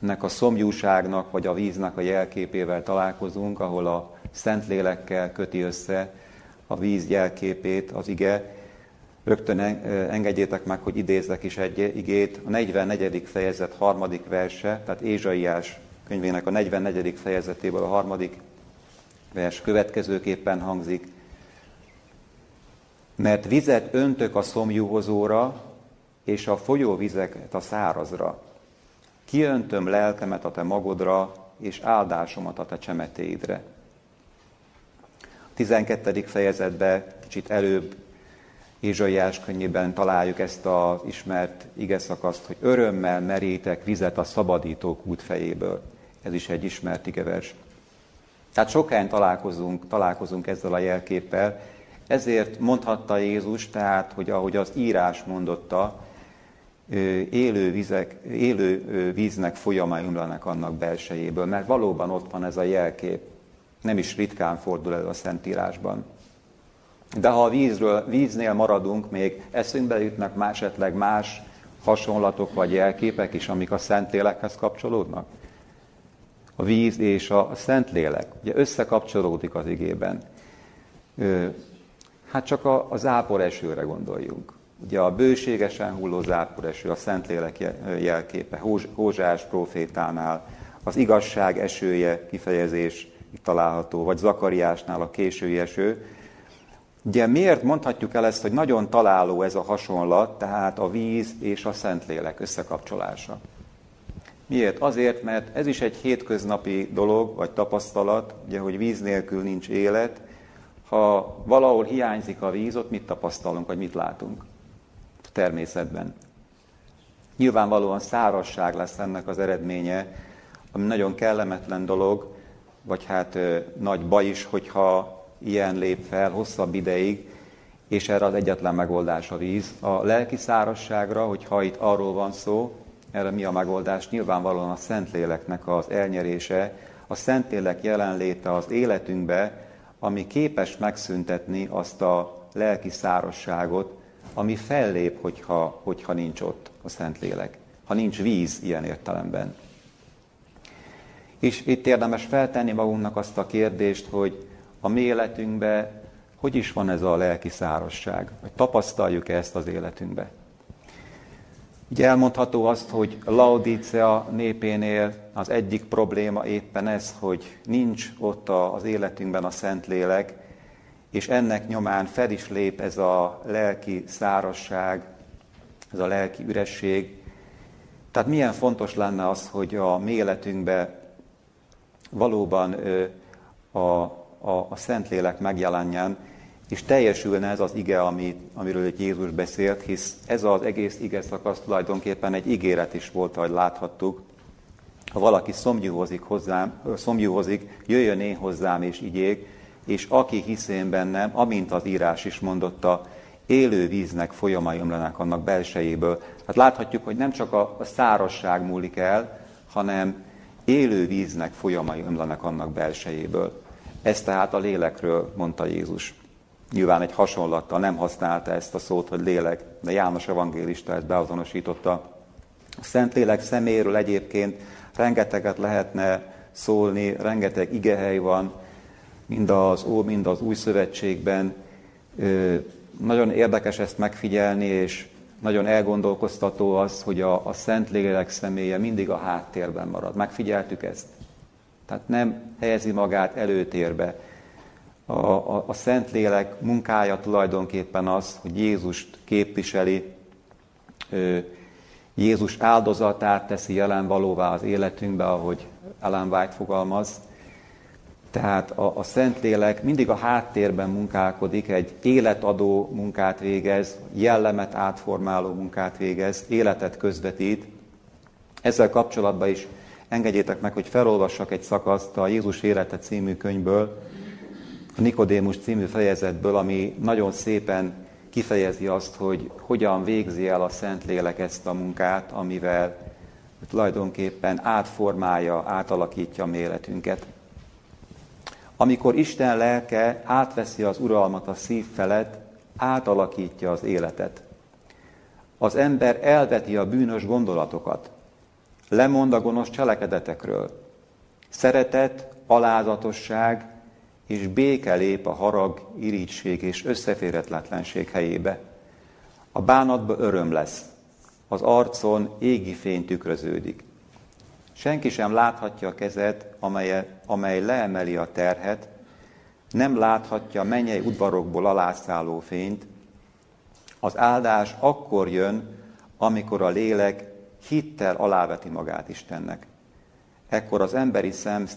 nek a szomjúságnak vagy a víznek a jelképével találkozunk, ahol a Szentlélekkel köti össze a víz jelképét az ige. Rögtön engedjétek meg, hogy idézzek is egy igét. A 44. fejezet harmadik verse, tehát Ézsaiás könyvének a 44. fejezetéből a harmadik vers következőképpen hangzik. Mert vizet öntök a szomjúhozóra, és a folyóvizeket a szárazra. Kiöntöm lelkemet a te magodra, és áldásomat a te csemetéidre. A 12. fejezetben kicsit előbb Ézsaiás könyvében találjuk ezt az ismert ige szakaszt, hogy örömmel merítek vizet a szabadítók útfejéből. Ez is egy ismert igevers. Tehát sokány találkozunk, találkozunk ezzel a jelképpel, ezért mondhatta Jézus, tehát, hogy ahogy az írás mondotta, élő, vizek, élő víznek folyamai umlanak annak belsejéből, mert valóban ott van ez a jelkép. Nem is ritkán fordul elő a Szentírásban. De ha a vízről, víznél maradunk, még eszünkbe jutnak más, esetleg más hasonlatok vagy jelképek is, amik a Szentlélekhez kapcsolódnak. A víz és a Szentlélek, ugye összekapcsolódik az igében. Hát csak a, a zápor esőre gondoljunk. Ugye a bőségesen hulló zápor eső, a Szentlélek jelképe, Hózsás profétánál, az igazság esője kifejezés itt található, vagy Zakariásnál a késői eső, Ugye miért mondhatjuk el ezt, hogy nagyon találó ez a hasonlat, tehát a víz és a Szentlélek összekapcsolása? Miért? Azért, mert ez is egy hétköznapi dolog, vagy tapasztalat, ugye, hogy víz nélkül nincs élet. Ha valahol hiányzik a víz, ott mit tapasztalunk, vagy mit látunk? Természetben. Nyilvánvalóan szárasság lesz ennek az eredménye, ami nagyon kellemetlen dolog, vagy hát ö, nagy baj is, hogyha ilyen lép fel hosszabb ideig, és erre az egyetlen megoldás a víz. A lelki szárasságra, hogyha itt arról van szó, erre mi a megoldás? Nyilvánvalóan a Szentléleknek az elnyerése, a Szentlélek jelenléte az életünkbe, ami képes megszüntetni azt a lelki szárasságot, ami fellép, hogyha, hogyha nincs ott a Szentlélek, ha nincs víz ilyen értelemben. És itt érdemes feltenni magunknak azt a kérdést, hogy a mi életünkbe hogy is van ez a lelki szárasság? Vagy tapasztaljuk-e ezt az életünkbe? Ugye elmondható azt, hogy Laodicea népénél az egyik probléma éppen ez, hogy nincs ott az életünkben a Szentlélek, és ennek nyomán fel is lép ez a lelki szárasság, ez a lelki üresség. Tehát milyen fontos lenne az, hogy a mi életünkben valóban a a, a Szentlélek megjelenjen, és teljesülne ez az ige, ami, amiről egy Jézus beszélt, hisz ez az egész ige szakasz tulajdonképpen egy ígéret is volt, ahogy láthattuk. Ha valaki szomjúhozik hozzám, szomjúhozik, jöjjön én hozzám és igyék, és aki hisz én bennem, amint az írás is mondotta, élő víznek folyamai ömlenek annak belsejéből. Hát láthatjuk, hogy nem csak a, szárasság múlik el, hanem élő víznek folyamai ömlenek annak belsejéből. Ez tehát a lélekről mondta Jézus. Nyilván egy hasonlattal nem használta ezt a szót, hogy lélek, de János evangélista ezt beazonosította. A Szentlélek szeméről egyébként rengeteget lehetne szólni, rengeteg igehely van, mind az Ó, mind az Új Szövetségben. Nagyon érdekes ezt megfigyelni, és nagyon elgondolkoztató az, hogy a, a Szentlélek személye mindig a háttérben marad. Megfigyeltük ezt? Tehát nem helyezi magát előtérbe. A, a, a Szentlélek munkája tulajdonképpen az, hogy Jézust képviseli, Jézus áldozatát teszi jelen valóvá az életünkbe, ahogy Ellen White fogalmaz. Tehát a, a Szentlélek mindig a háttérben munkálkodik, egy életadó munkát végez, jellemet átformáló munkát végez, életet közvetít. Ezzel kapcsolatban is Engedjétek meg, hogy felolvassak egy szakaszt a Jézus élete című könyvből, a Nikodémus című fejezetből, ami nagyon szépen kifejezi azt, hogy hogyan végzi el a Szentlélek ezt a munkát, amivel tulajdonképpen átformálja, átalakítja a mi. Amikor Isten lelke átveszi az uralmat a szív felett, átalakítja az életet. Az ember elveti a bűnös gondolatokat, lemond a gonosz cselekedetekről. Szeretet, alázatosság és béke lép a harag, irigység és összeférhetetlenség helyébe. A bánatba öröm lesz, az arcon égi fény tükröződik. Senki sem láthatja a kezed, amely, amely leemeli a terhet, nem láthatja mennyei udvarokból alászálló fényt. Az áldás akkor jön, amikor a lélek hittel aláveti magát Istennek. Ekkor az emberi szem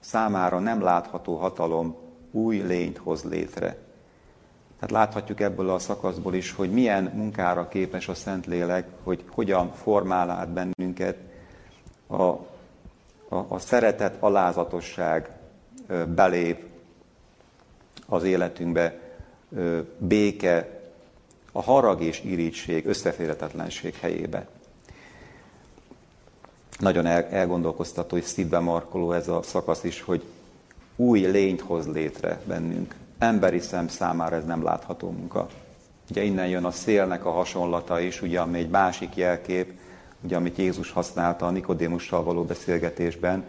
számára nem látható hatalom új lényt hoz létre. Tehát láthatjuk ebből a szakaszból is, hogy milyen munkára képes a Szentlélek, hogy hogyan formál át bennünket a, a, a szeretet, alázatosság belép az életünkbe, béke, a harag és irítség, összeférhetetlenség helyébe. Nagyon el, elgondolkoztató és szívbe markoló ez a szakasz is, hogy új lényt hoz létre bennünk. Emberi szem számára ez nem látható munka. Ugye innen jön a szélnek a hasonlata is, ugye, ami egy másik jelkép, ugye, amit Jézus használta a Nikodémussal való beszélgetésben.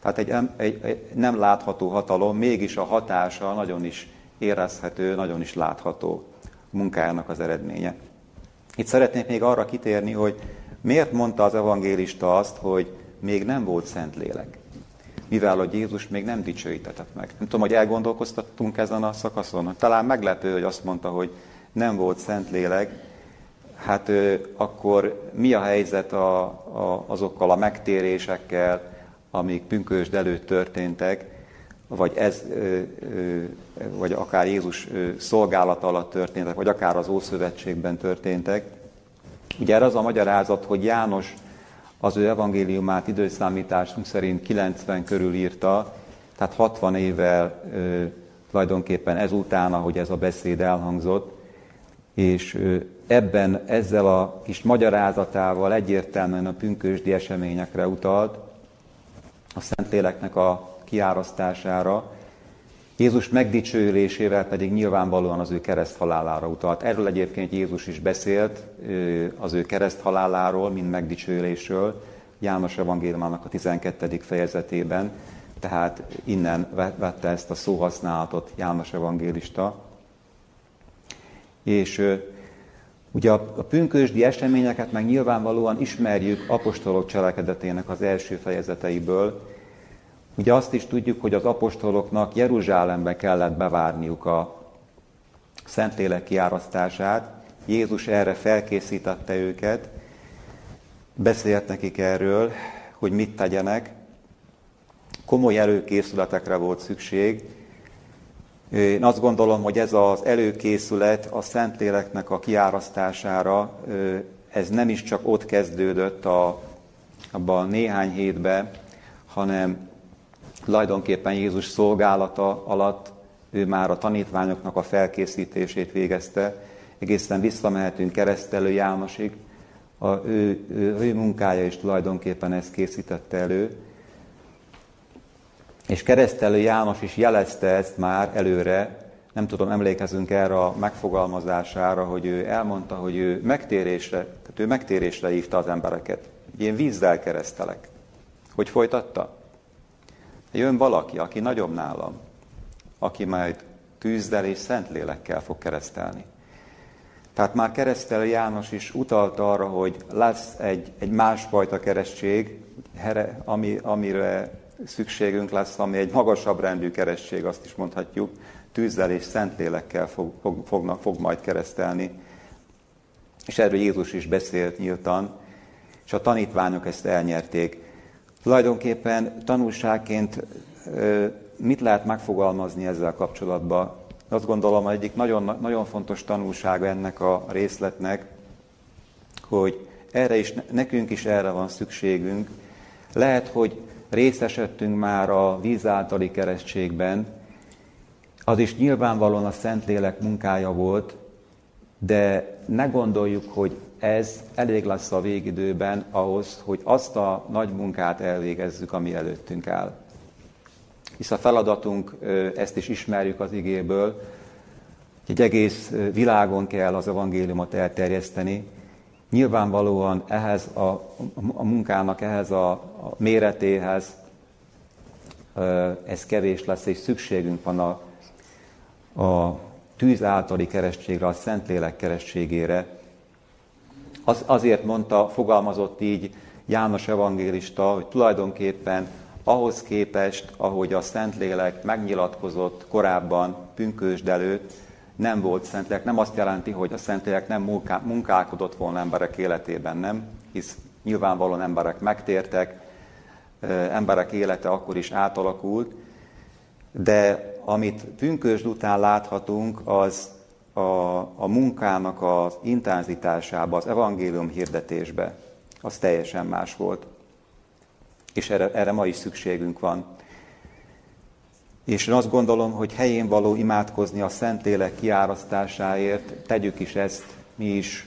Tehát egy, egy, egy nem látható hatalom, mégis a hatása nagyon is érezhető, nagyon is látható munkájának az eredménye. Itt szeretnék még arra kitérni, hogy miért mondta az evangélista azt, hogy még nem volt szent lélek mivel hogy Jézus még nem dicsőítetett meg. Nem tudom, hogy elgondolkoztattunk ezen a szakaszon. Talán meglepő, hogy azt mondta, hogy nem volt szent lélek, hát akkor mi a helyzet a, a, azokkal a megtérésekkel, amik pünkösd előtt történtek, vagy ez, vagy akár Jézus szolgálata alatt történtek, vagy akár az Ószövetségben történtek. Ugye ez az a magyarázat, hogy János az ő evangéliumát időszámításunk szerint 90 körül írta, tehát 60 évvel tulajdonképpen ezután, ahogy ez a beszéd elhangzott, és ebben ezzel a kis magyarázatával egyértelműen a pünkösdi eseményekre utalt, a Szentléleknek a kiárasztására, Jézus megdicsőülésével pedig nyilvánvalóan az ő kereszthalálára utalt. Erről egyébként Jézus is beszélt, az ő kereszthaláláról, mint megdicsőülésről, János evangéliumának a 12. fejezetében, tehát innen vette ezt a szóhasználatot János evangélista. És ugye a, pünkösdi eseményeket meg nyilvánvalóan ismerjük apostolok cselekedetének az első fejezeteiből, Ugye azt is tudjuk, hogy az apostoloknak Jeruzsálembe kellett bevárniuk a Szentlélek kiárasztását. Jézus erre felkészítette őket, beszélt nekik erről, hogy mit tegyenek. Komoly előkészületekre volt szükség. Én azt gondolom, hogy ez az előkészület a Szentléleknek a kiárasztására, ez nem is csak ott kezdődött a, abban néhány hétben, hanem Tulajdonképpen Jézus szolgálata alatt ő már a tanítványoknak a felkészítését végezte, egészen visszamehetünk keresztelő Jánosig, a, ő, ő, ő munkája is tulajdonképpen ezt készítette elő. És keresztelő János is jelezte ezt már előre, nem tudom, emlékezünk erre a megfogalmazására, hogy ő elmondta, hogy ő megtérésre, tehát ő megtérésre hívta az embereket. Én vízzel keresztelek. Hogy folytatta? Jön valaki, aki nagyobb nálam, aki majd tűzdel és szentlélekkel fog keresztelni. Tehát már keresztelő János is utalta arra, hogy lesz egy, egy másfajta keresztség, ami, amire szükségünk lesz, ami egy magasabb rendű keresztség, azt is mondhatjuk, tűzzel és szentlélekkel fog, fog, fognak, fog majd keresztelni. És erről Jézus is beszélt nyíltan, és a tanítványok ezt elnyerték. Tulajdonképpen tanulságként mit lehet megfogalmazni ezzel kapcsolatban? Azt gondolom, hogy egyik nagyon, nagyon fontos tanulsága ennek a részletnek, hogy erre is, nekünk is erre van szükségünk. Lehet, hogy részesedtünk már a víz általi keresztségben, az is nyilvánvalóan a Szentlélek munkája volt, de ne gondoljuk, hogy ez elég lesz a végidőben ahhoz, hogy azt a nagy munkát elvégezzük, ami előttünk áll. Hisz a feladatunk, ezt is ismerjük az igéből, egy egész világon kell az evangéliumot elterjeszteni. Nyilvánvalóan ehhez a, a munkának, ehhez a, a méretéhez ez kevés lesz, és szükségünk van a, a tűz általi keresztségre, a Szentlélek keresztségére, az, azért mondta, fogalmazott így János evangélista, hogy tulajdonképpen ahhoz képest, ahogy a Szentlélek megnyilatkozott korábban pünkösd előtt, nem volt Szentlélek. Nem azt jelenti, hogy a Szentlélek nem munkálkodott volna emberek életében, nem? Hisz Nyilvánvalóan emberek megtértek, emberek élete akkor is átalakult, de amit pünkösd után láthatunk, az a, a munkának az intenzitásába, az evangélium hirdetésbe, az teljesen más volt. És erre, erre ma is szükségünk van. És én azt gondolom, hogy helyén való imádkozni a Szentlélek kiárasztásáért, tegyük is ezt mi is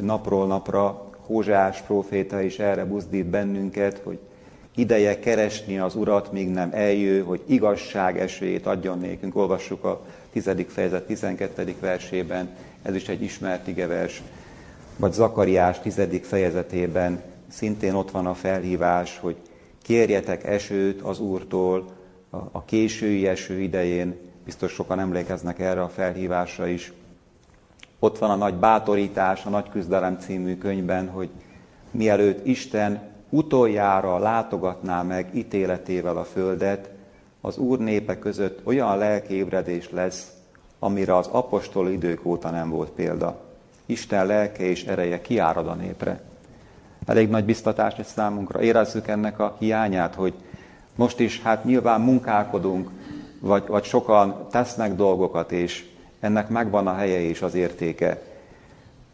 napról napra. Hózsás próféta is erre buzdít bennünket, hogy ideje keresni az Urat, míg nem eljő, hogy igazság esélyét adjon nékünk. Olvassuk a 10. fejezet 12. versében, ez is egy ismert igevers. Vagy Zakariás 10. fejezetében szintén ott van a felhívás, hogy kérjetek esőt az Úrtól a késői eső idején, biztos sokan emlékeznek erre a felhívásra is. Ott van a nagy bátorítás, a nagy küzdelem című könyvben, hogy mielőtt Isten utoljára látogatná meg ítéletével a földet, az Úr népe között olyan lelkiébredés lesz, amire az apostol idők óta nem volt példa. Isten lelke és ereje kiárad a népre. Elég nagy biztatás ez számunkra. Érezzük ennek a hiányát, hogy most is hát nyilván munkálkodunk, vagy, vagy sokan tesznek dolgokat, és ennek megvan a helye és az értéke.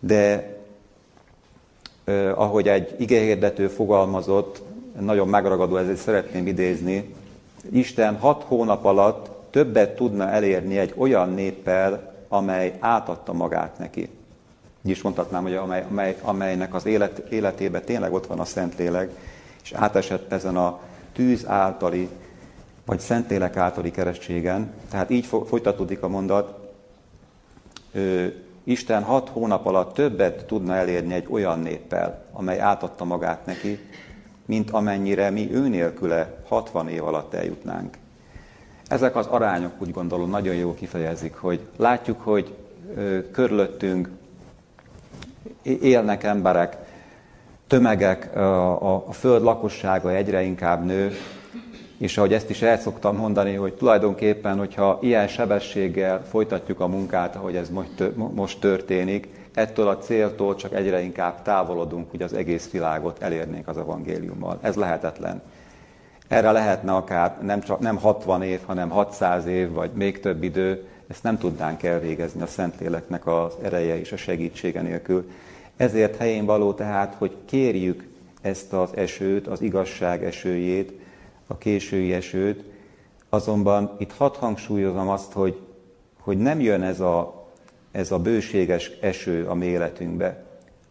De eh, ahogy egy igehirdető fogalmazott, nagyon megragadó, ezért szeretném idézni, Isten hat hónap alatt többet tudna elérni egy olyan néppel, amely átadta magát neki. Így is mondhatnám, hogy amely, amely, amelynek az élet, életében tényleg ott van a Szentlélek, és átesett ezen a tűz általi, vagy Szentlélek általi keresztségen. Tehát így folytatódik a mondat, Isten hat hónap alatt többet tudna elérni egy olyan néppel, amely átadta magát neki, mint amennyire mi ő nélküle 60 év alatt eljutnánk. Ezek az arányok úgy gondolom nagyon jól kifejezik, hogy látjuk, hogy körülöttünk élnek emberek, tömegek, a, föld lakossága egyre inkább nő, és ahogy ezt is el szoktam mondani, hogy tulajdonképpen, hogyha ilyen sebességgel folytatjuk a munkát, ahogy ez most történik, ettől a céltól csak egyre inkább távolodunk, hogy az egész világot elérnénk az evangéliummal. Ez lehetetlen. Erre lehetne akár nem, csak, nem 60 év, hanem 600 év, vagy még több idő, ezt nem tudnánk elvégezni a Szentléleknek az ereje és a segítsége nélkül. Ezért helyén való tehát, hogy kérjük ezt az esőt, az igazság esőjét, a késői esőt, azonban itt hadd hangsúlyozom azt, hogy, hogy nem jön ez a, ez a bőséges eső a mi életünkbe,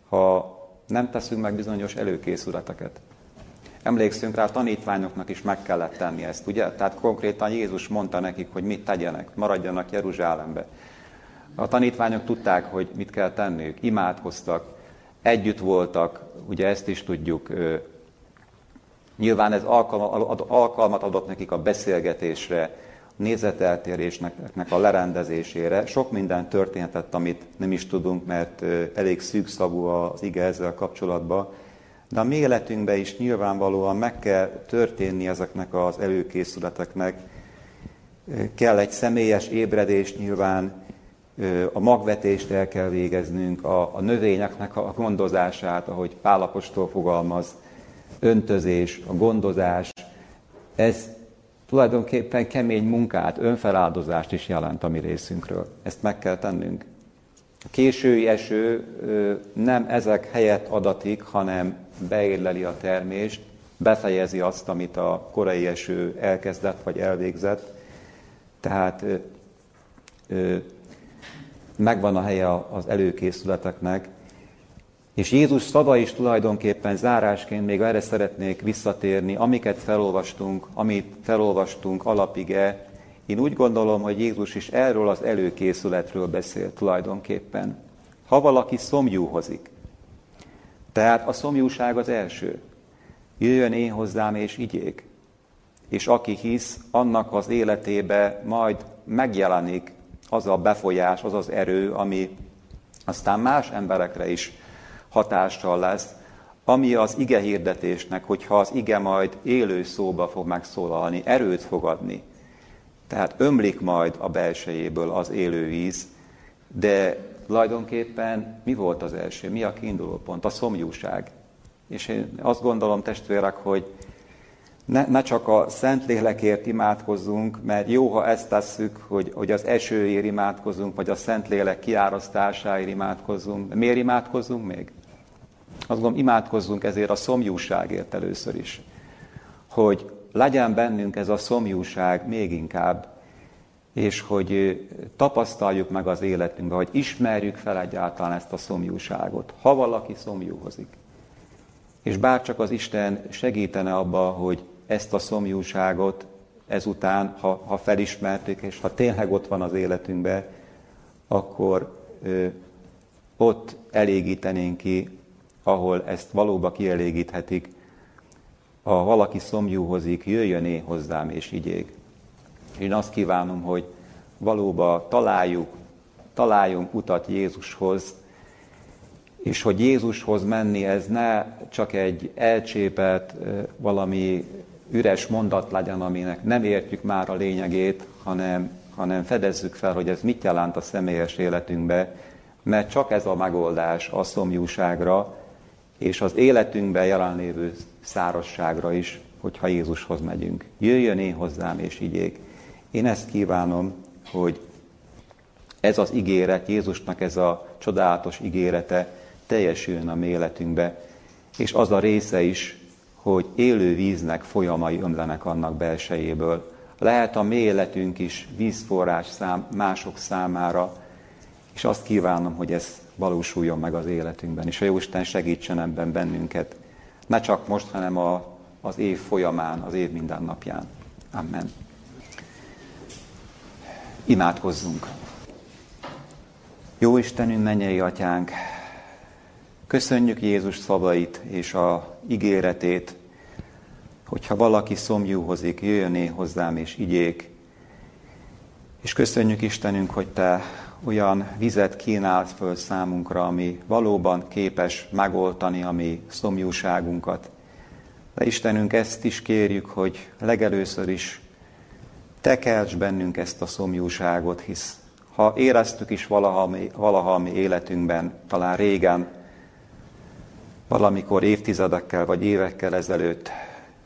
ha nem teszünk meg bizonyos előkészületeket. Emlékszünk rá, a tanítványoknak is meg kellett tenni ezt, ugye? Tehát konkrétan Jézus mondta nekik, hogy mit tegyenek, maradjanak Jeruzsálembe. A tanítványok tudták, hogy mit kell tenniük, imádkoztak, együtt voltak, ugye ezt is tudjuk, Nyilván ez alkalmat adott nekik a beszélgetésre, nézeteltérésnek a lerendezésére. Sok minden történhetett, amit nem is tudunk, mert elég szűkszavú az ige ezzel kapcsolatban. De a mi életünkben is nyilvánvalóan meg kell történni ezeknek az előkészületeknek. Kell egy személyes ébredés nyilván, a magvetést el kell végeznünk, a, a növényeknek a gondozását, ahogy Pálapostól fogalmaz, öntözés, a gondozás, ez tulajdonképpen kemény munkát, önfeláldozást is jelent a mi részünkről. Ezt meg kell tennünk. A késői eső nem ezek helyett adatik, hanem beérleli a termést, befejezi azt, amit a korai eső elkezdett vagy elvégzett. Tehát megvan a helye az előkészületeknek, és Jézus szava is tulajdonképpen zárásként még erre szeretnék visszatérni, amiket felolvastunk, amit felolvastunk alapige. Én úgy gondolom, hogy Jézus is erről az előkészületről beszél tulajdonképpen. Ha valaki szomjúhozik, tehát a szomjúság az első. Jöjjön én hozzám és igyék. És aki hisz, annak az életébe majd megjelenik az a befolyás, az az erő, ami aztán más emberekre is hatással lesz, ami az ige hirdetésnek, hogyha az ige majd élő szóba fog megszólalni, erőt fog adni. Tehát ömlik majd a belsejéből az élő víz, de tulajdonképpen mi volt az első? Mi a kiinduló pont? A szomjúság. És én azt gondolom, testvérek, hogy ne, ne csak a Szentlélekért imádkozzunk, mert jó, ha ezt tesszük, hogy, hogy az esőért imádkozunk, vagy a Szentlélek kiárasztásáért imádkozzunk. Miért imádkozzunk még? Azt gondolom, imádkozzunk ezért a szomjúságért először is. Hogy legyen bennünk ez a szomjúság még inkább, és hogy tapasztaljuk meg az életünkben, hogy ismerjük fel egyáltalán ezt a szomjúságot, ha valaki szomjúhozik. És bárcsak az Isten segítene abba, hogy ezt a szomjúságot ezután, ha, ha felismertük, és ha tényleg ott van az életünkben, akkor ö, ott elégítenénk ki, ahol ezt valóba kielégíthetik, ha valaki szomjúhozik, jöjjön én hozzám és igyék. Én azt kívánom, hogy valóban találjuk, találjunk utat Jézushoz, és hogy Jézushoz menni, ez ne csak egy elcsépelt valami üres mondat legyen, aminek nem értjük már a lényegét, hanem, hanem fedezzük fel, hogy ez mit jelent a személyes életünkbe, mert csak ez a megoldás a szomjúságra, és az életünkben jelenlévő szárasságra is, hogyha Jézushoz megyünk. Jöjjön én hozzám, és igyék. Én ezt kívánom, hogy ez az ígéret, Jézusnak ez a csodálatos ígérete teljesüljön a mi életünkbe, és az a része is, hogy élő víznek folyamai ömlenek annak belsejéből. Lehet a mi életünk is vízforrás szám, mások számára, és azt kívánom, hogy ez valósuljon meg az életünkben, és a Jóisten segítsen ebben bennünket, ne csak most, hanem a, az év folyamán, az év minden napján. Amen. Imádkozzunk! Jó Istenünk, mennyei atyánk, köszönjük Jézus szavait és a ígéretét, hogyha valaki szomjúhozik, jöjjön hozzám és igyék. És köszönjük Istenünk, hogy Te olyan vizet kínálsz föl számunkra, ami valóban képes megoltani a mi szomjúságunkat. De Istenünk, ezt is kérjük, hogy legelőször is te kelts bennünk ezt a szomjúságot, hisz ha éreztük is valaha, valaha mi életünkben, talán régen, valamikor évtizedekkel vagy évekkel ezelőtt,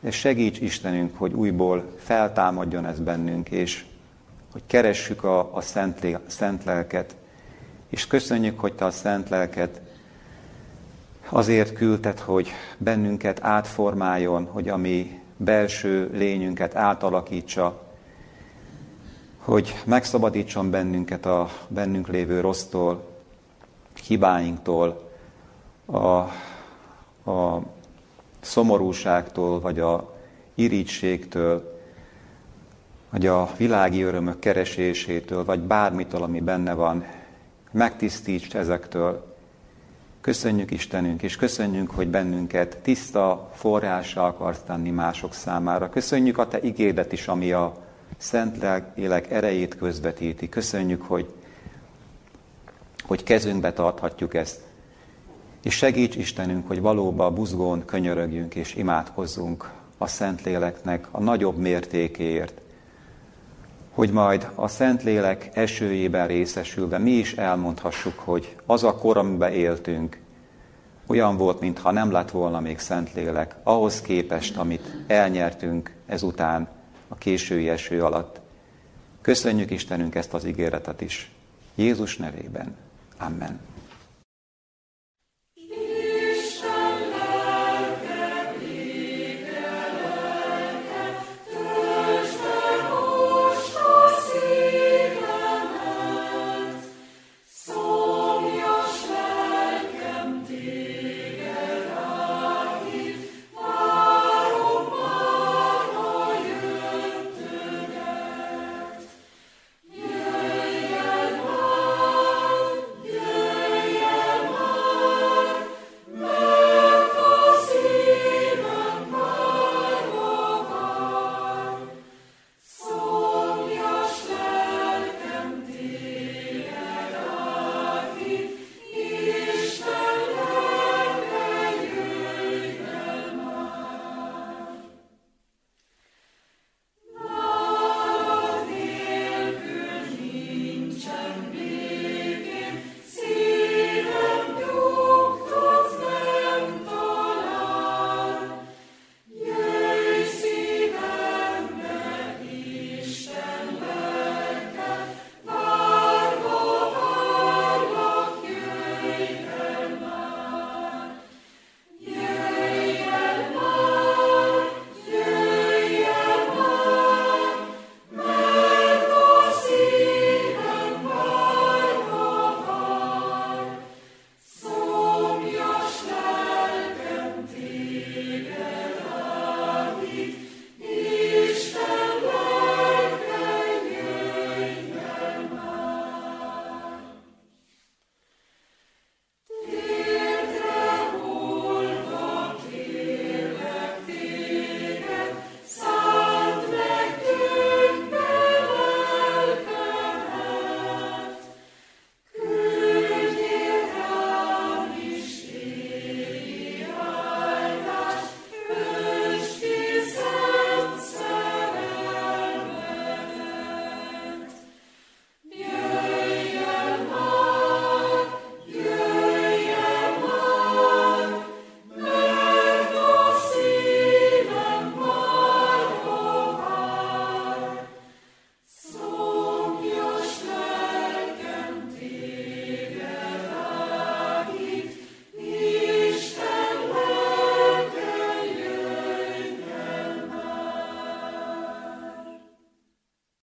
és segíts Istenünk, hogy újból feltámadjon ez bennünk, és hogy keressük a, a szent, szent lelket, és köszönjük, hogy Te a szent lelket azért küldted, hogy bennünket átformáljon, hogy a mi belső lényünket átalakítsa, hogy megszabadítson bennünket a bennünk lévő rossztól, hibáinktól, a, a szomorúságtól, vagy a irítségtől, vagy a világi örömök keresésétől, vagy bármitől, ami benne van, megtisztíts ezektől. Köszönjük Istenünk, és köszönjük, hogy bennünket tiszta forrással akarsz tenni mások számára. Köszönjük a Te igédet is, ami a Szent Lélek erejét közvetíti. Köszönjük, hogy, hogy kezünkbe tarthatjuk ezt. És segíts Istenünk, hogy valóban buzgón könyörögjünk és imádkozzunk a Szentléleknek a nagyobb mértékéért. Hogy majd a Szentlélek esőjében részesülve mi is elmondhassuk, hogy az a kor, amiben éltünk, olyan volt, mintha nem lett volna még Szentlélek, ahhoz képest, amit elnyertünk ezután a késői eső alatt. Köszönjük Istenünk ezt az ígéretet is. Jézus nevében. Amen.